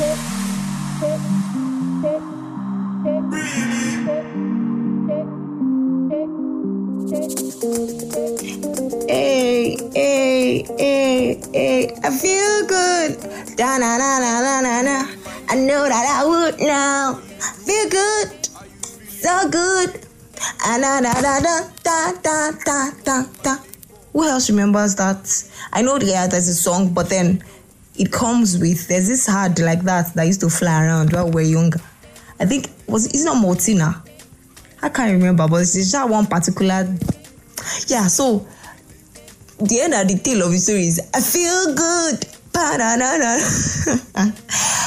Hey, hey, hey, hey, I feel good. Da na na na na na na. I know that I would now. Feel good, so good. Ah, na na na da da da da da da. Who else remembers that? I know the guy has a song, but then it comes with there's this hard like that that used to fly around while we were younger. I think was it's not Mortina. I can't remember, but it's just one particular. Yeah, so the end of the tale of the story is I feel good.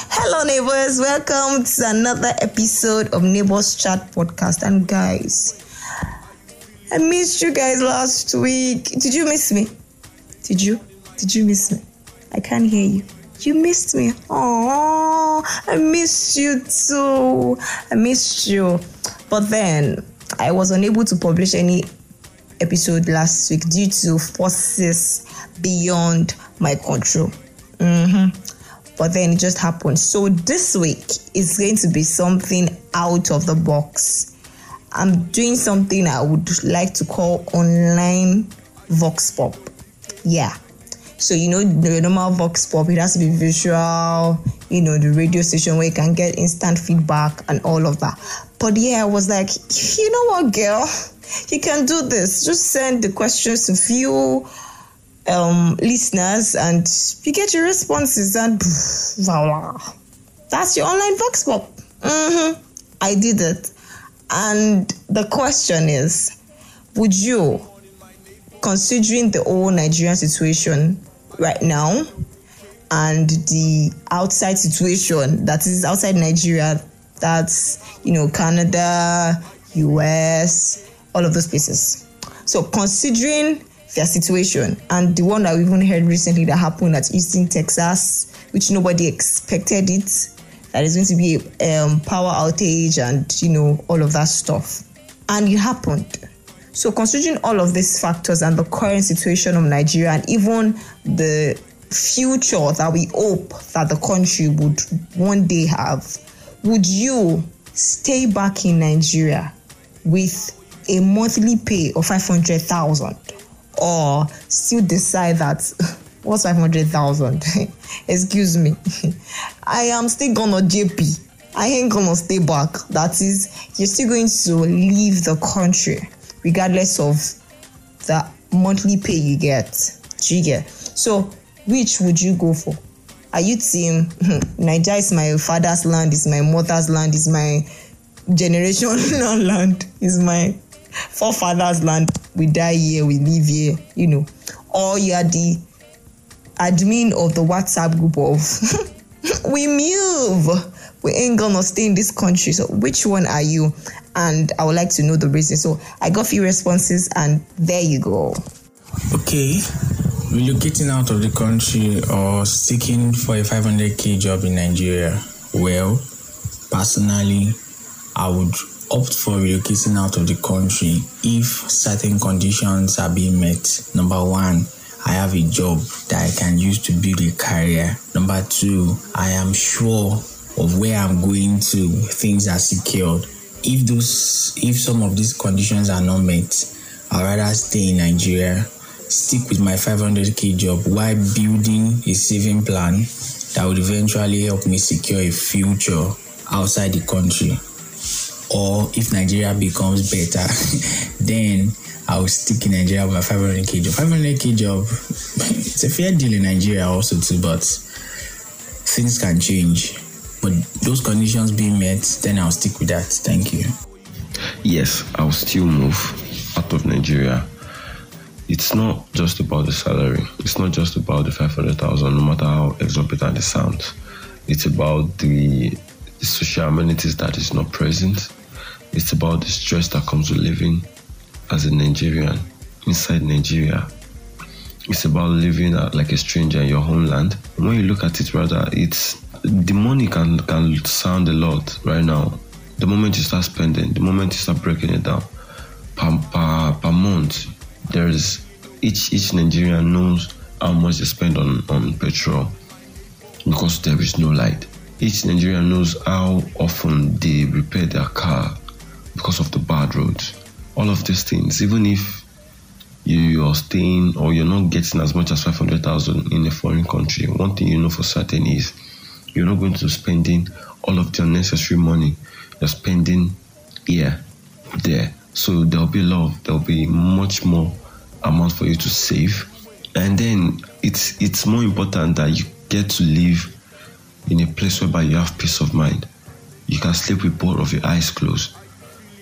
Hello, neighbors. Welcome to another episode of Neighbors Chat Podcast. And guys, I missed you guys last week. Did you miss me? Did you? Did you miss me? I can't hear you. You missed me. Oh, I missed you too. I missed you. But then I was unable to publish any episode last week due to forces beyond my control. hmm But then it just happened. So this week is going to be something out of the box. I'm doing something I would like to call online vox pop. Yeah. So you know the normal vox pop, it has to be visual, you know, the radio station where you can get instant feedback and all of that. But yeah, I was like, you know what, girl? You can do this. Just send the questions to few um listeners and you get your responses and voila. That's your online vox pop. hmm I did it. And the question is, would you considering the whole Nigerian situation right now and the outside situation that is outside Nigeria, that's you know Canada, US, all of those places. So considering their situation and the one that we even heard recently that happened at Houston, Texas, which nobody expected it, that is going to be a um, power outage and you know all of that stuff, and it happened. So, considering all of these factors and the current situation of Nigeria, and even the future that we hope that the country would one day have, would you stay back in Nigeria with a monthly pay of 500,000 or still decide that what's 500,000? Excuse me. I am still gonna JP. I ain't gonna stay back. That is, you're still going to leave the country regardless of the monthly pay you get. Do you get? So, which would you go for? Are you team Nigeria is my father's land, is my mother's land, is my generational land, is my forefathers' land. We die here, we live here, you know. Or you are the admin of the WhatsApp group of we move. We ain't gonna stay in this country. So which one are you? And I would like to know the reason. So I got a few responses and there you go. Okay, relocating out of the country or seeking for a 500k job in Nigeria. Well, personally, I would opt for relocating out of the country if certain conditions are being met. Number one, I have a job that I can use to build a career. Number two, I am sure of where I'm going to, things are secured. If those if some of these conditions are not met, I'd rather stay in Nigeria, stick with my 500k job while building a saving plan that would eventually help me secure a future outside the country. Or if Nigeria becomes better, then I will stick in Nigeria with my 500k job. 500k job, it's a fair deal in Nigeria also too, but things can change. But those conditions being met, then I'll stick with that. Thank you. Yes, I'll still move out of Nigeria. It's not just about the salary. It's not just about the 500,000, no matter how exorbitant it sounds. It's about the, social amenities that is not present. It's about the stress that comes with living as a Nigerian inside Nigeria. It's about living like a stranger in your homeland. When you look at it, rather, it's the money can can sound a lot right now. The moment you start spending, the moment you start breaking it down, per per, per month, there is each each Nigerian knows how much they spend on on petrol because there is no light. Each Nigerian knows how often they repair their car because of the bad roads. All of these things, even if you are staying or you're not getting as much as 500,000 in a foreign country, one thing you know for certain is you're not going to spending all of the unnecessary money you're spending here, there. So there'll be love. there'll be much more amount for you to save. And then it's it's more important that you get to live in a place whereby you have peace of mind. You can sleep with both of your eyes closed.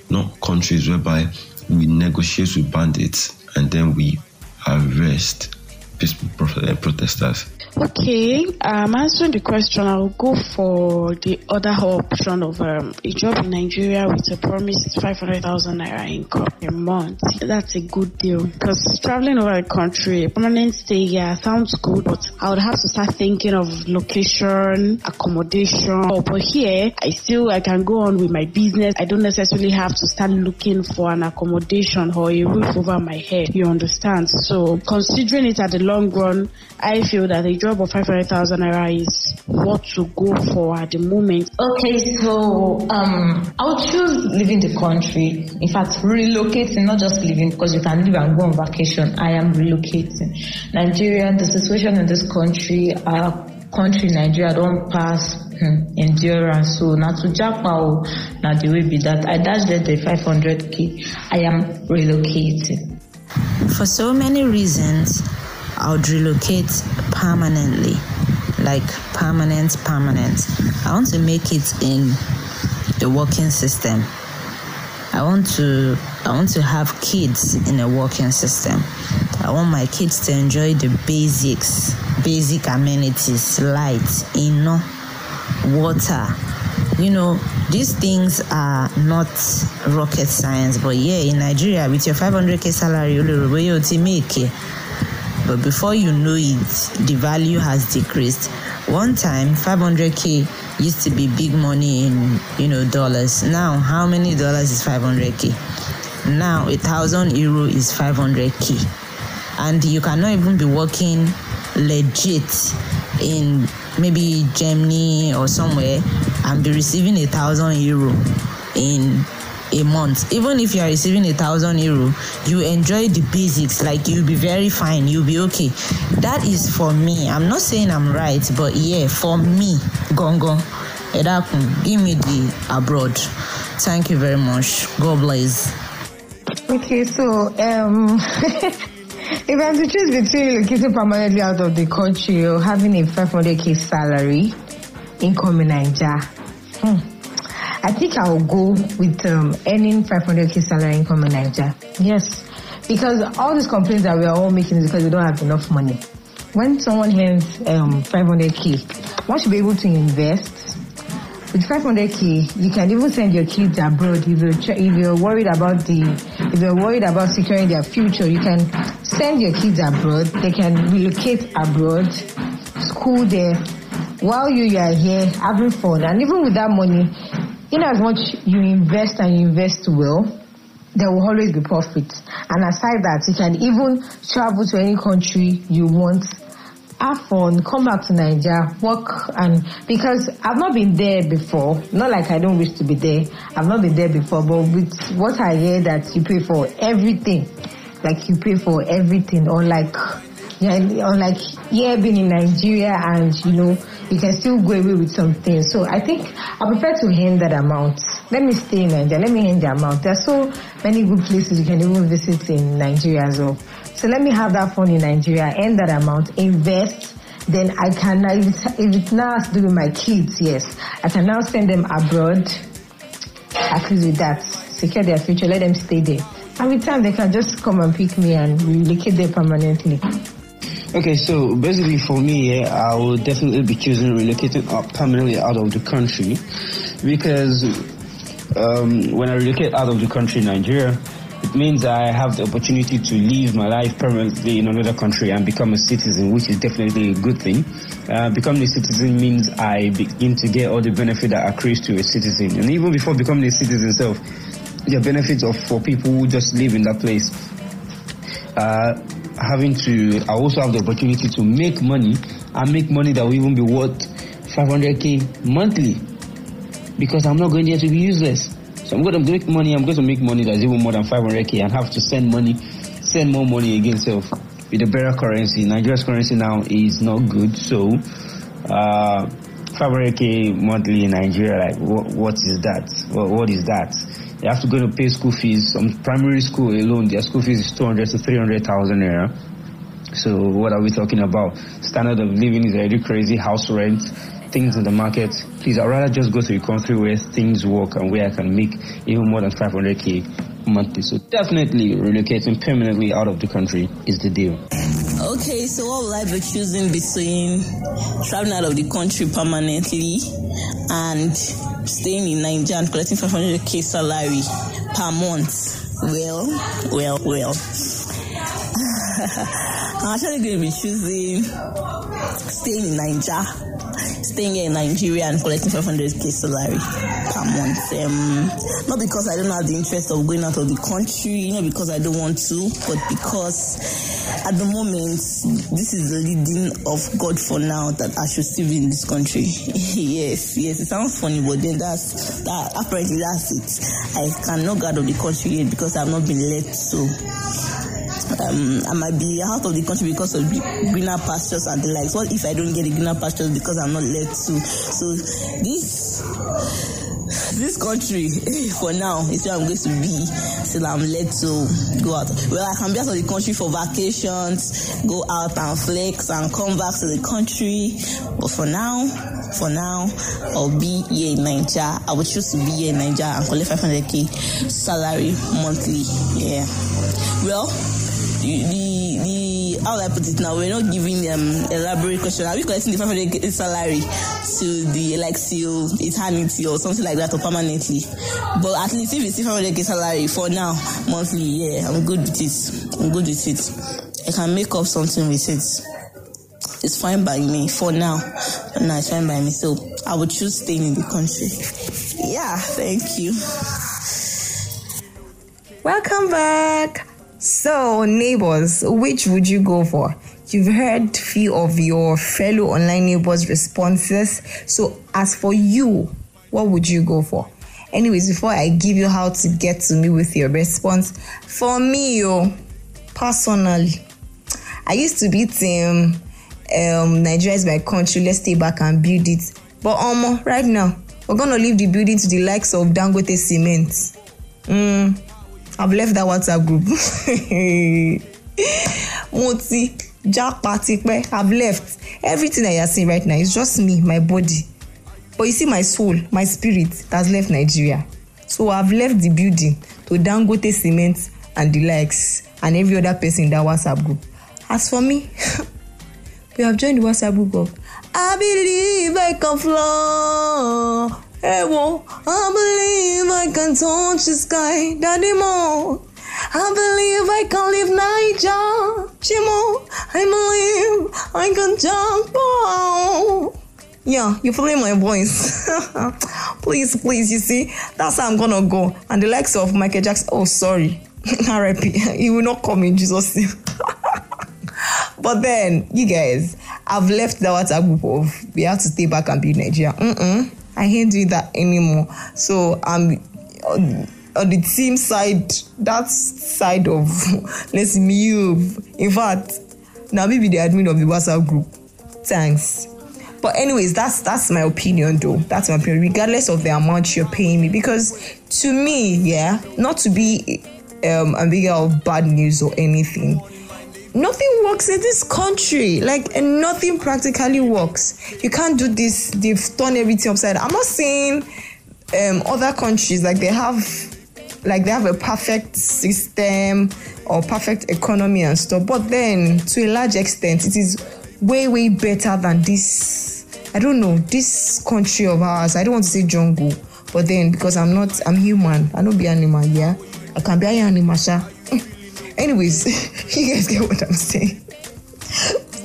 Not countries whereby we negotiate with bandits and then we arrest peaceful uh, protesters. Okay, um, answering the question, I'll go for the other option of um, a job in Nigeria with a promised 500,000 naira income a month. That's a good deal because traveling over the country, permanent stay here sounds good, but I would have to start thinking of location, accommodation. Oh, but here, I still I can go on with my business. I don't necessarily have to start looking for an accommodation or a roof over my head. You understand? So considering it at the long run, I feel that a job of 500,000 naira is what to go for at the moment. Okay, so um, I would choose leaving the country. In fact, relocating, not just leaving, because you can leave and go on vacation. I am relocating. Nigeria, the situation in this country, our country, Nigeria, don't pass hmm, endurance. So now to Japan, now the way be that I dash there the 500k. I am relocating. For so many reasons, I would relocate permanently, like permanent, permanent. I want to make it in the working system. I want to I want to have kids in a working system. I want my kids to enjoy the basics, basic amenities, light, you know, water. You know, these things are not rocket science, but yeah, in Nigeria, with your 500k salary, able to make it but before you know it, the value has decreased. One time, 500k used to be big money in you know dollars. Now, how many dollars is 500k? Now, a thousand euro is 500k, and you cannot even be working legit in maybe Germany or somewhere and be receiving a thousand euro in a month. Even if you are receiving a thousand euro you enjoy the basics. Like you'll be very fine. You'll be okay. That is for me. I'm not saying i'm right but yeah for me gongo edakun give me the abroad. Thank you very much. God bless. Okay so um if i'm to choose between relocating permanently out of the country or having a 500k salary income in nigeria hmm. I think I'll go with um, earning 500k salary income in Nigeria. Yes, because all these complaints that we are all making is because we don't have enough money. When someone earns um, 500k, one should be able to invest. With 500k, you can even send your kids abroad if you're, if you're worried about the if you're worried about securing their future. You can send your kids abroad. They can relocate abroad, school there, while you, you are here having fun. And even with that money, in as much you invest and you invest well, there will always be profit. And aside that, you can even travel to any country you want, have fun, come back to Nigeria, work, and because I've not been there before, not like I don't wish to be there, I've not been there before, but with what I hear that you pay for everything, like you pay for everything, or like yeah, unlike here being in Nigeria and you know you can still go away with something. So I think I prefer to hand that amount. Let me stay in Nigeria. Let me hand the amount. There are so many good places you can even visit in Nigeria as well. So let me have that fun in Nigeria, end that amount, invest. Then I can, if it, if it's now has to do with my kids, yes, I can now send them abroad. At least with that, secure their future, let them stay there. And with time, they can just come and pick me and relocate there permanently. Okay, so basically for me, I will definitely be choosing relocating up permanently out of the country because um, when I relocate out of the country, Nigeria, it means I have the opportunity to live my life permanently in another country and become a citizen, which is definitely a good thing. Uh, becoming a citizen means I begin to get all the benefits that accrues to a citizen. And even before becoming a citizen itself, the benefits of for people who just live in that place. Uh, having to, I also have the opportunity to make money and make money that will even be worth 500k monthly because I'm not going there to be useless. So I'm going to make money. I'm going to make money that's even more than 500k and have to send money, send more money again. So with the better currency, Nigeria's currency now is not good. So uh, 500k monthly in Nigeria, like what, what is that? What, what is that? You have to go to pay school fees. Some primary school alone, their school fees is 200 to 300,000 naira. So what are we talking about? Standard of living is already crazy. House rent, things in the market. Please, I'd rather just go to a country where things work and where I can make even more than 500k monthly. So definitely relocating permanently out of the country is the deal. Okay, so what will I be choosing between traveling out of the country permanently and staying in Nigeria and collecting 500k salary per month? Well, well, well. I'm actually going to be choosing staying in Nigeria, staying here in Nigeria and collecting 500k salary per month. Um, not because I don't have the interest of going out of the country, not because I don't want to, but because at the moment this is the leading of God for now that I should still be in this country. yes, yes, it sounds funny, but then that's that apparently that's it. I cannot go out of the country yet because I've not been let to um, I might be out of the country because of greener pastures and the likes. What if I don't get the greener pastures because I'm not led to? So this this country for now is where I'm going to be till I'm led to go out. Well, I can be out of the country for vacations, go out and flex and come back to the country. But for now, for now, I'll be here in Nigeria. I would choose to be here in Nigeria and collect 500k salary monthly. Yeah. Well, the the how I put it now? We're not giving um elaborate question. Are we collecting the 500 salary to the like till eternity or something like that or permanently? But at least if it's 500k salary for now monthly, yeah, I'm good with it. I'm good with it. I can make up something with it. It's fine by me for now. For now, it's fine by me. So I would choose staying in the country. Yeah, thank you. Welcome back. So, neighbors, which would you go for? You've heard few of your fellow online neighbors' responses. So, as for you, what would you go for? Anyways, before I give you how to get to me with your response, for me, oh, personally, I used to be team um, Nigeria is my country. Let's stay back and build it. But um, right now, we're gonna leave the building to the likes of Dangote Cement. Mm, I've left that WhatsApp group. mo ti japa tipẹ́. I've left everything that you seeing right now. Is just me my body. But you see my soul my spirit has left Nigeria. So I've left the building to Dangote Cement and the likes and every other person in that WhatsApp group. As for me we have joined the WhatsApp group of I believe I can fly. I believe I can touch the sky, daddy mo. I believe I can leave Niger, Chimo. I believe I can jump. Yeah, you're following my voice. please, please, you see, that's how I'm gonna go. And the likes of Michael Jackson, oh, sorry, RIP, he will not come in Jesus' name. but then, you guys, I've left the WhatsApp group of we have to stay back and build Nigeria. Mm-mm. I ain't doing that anymore. So I'm on, on the team side, that side of let's move. In fact, now maybe the admin of the WhatsApp group. Thanks. But anyways, that's that's my opinion though. That's my opinion, regardless of the amount you're paying me. Because to me, yeah, not to be um a bigger of bad news or anything. Nothing works in this country. Like nothing practically works. You can't do this. They've turned everything upside. I'm not saying um other countries like they have like they have a perfect system or perfect economy and stuff. But then to a large extent it is way way better than this i don't know this country of ours i don't want to say jungle but then because i'm not i'm human i don't be animal yeah i can be an animal sha anyways you guys get what i'm saying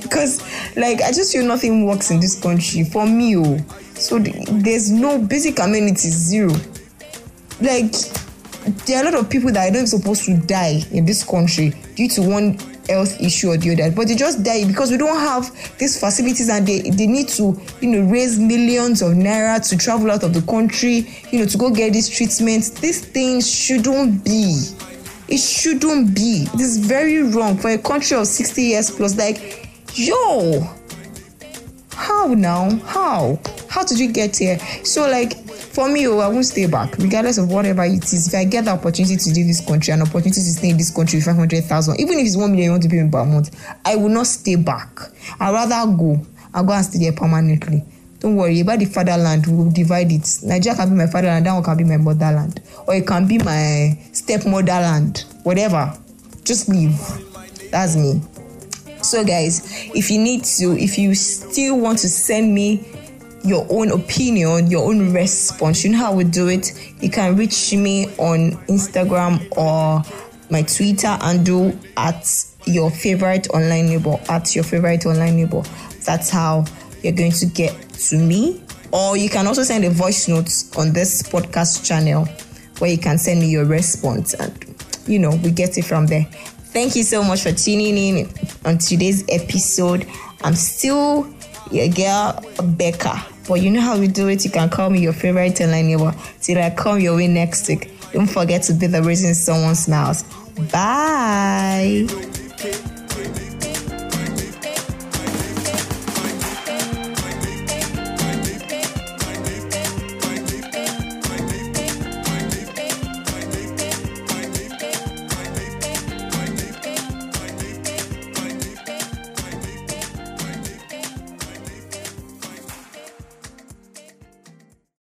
because like i just feel nothing works in this country for me oh so th- there's no basic amenities zero like there are a lot of people that are not supposed to die in this country due to one health issue or the other, but they just die because we don't have these facilities and they, they need to, you know, raise millions of naira to travel out of the country, you know, to go get these treatments. These things shouldn't be. It shouldn't be. This is very wrong for a country of 60 years plus. Like, yo, how now? How? How did you get here? So, like, for me, oh, I won't stay back, regardless of whatever it is. If I get the opportunity to leave this country, an opportunity to stay in this country with 500,000, even if it's 1 million you want to pay me per month, I will not stay back. I'd rather go. I'll go and stay there permanently. Don't worry about the fatherland, we will divide it. Nigeria can be my fatherland, that one can be my motherland. Or it can be my stepmotherland, whatever. Just leave. That's me. So, guys, if you need to, if you still want to send me your own opinion, your own response, you know how we do it. You can reach me on Instagram or my Twitter handle at your favorite online neighbor. At your favorite online neighbor. That's how you're going to get to me. Or you can also send a voice note on this podcast channel where you can send me your response and you know we get it from there. Thank you so much for tuning in on today's episode. I'm still your girl Becca. But you know how we do it. You can call me your favorite online neighbor till I come your way next week. Don't forget to be the reason someone smiles. Bye.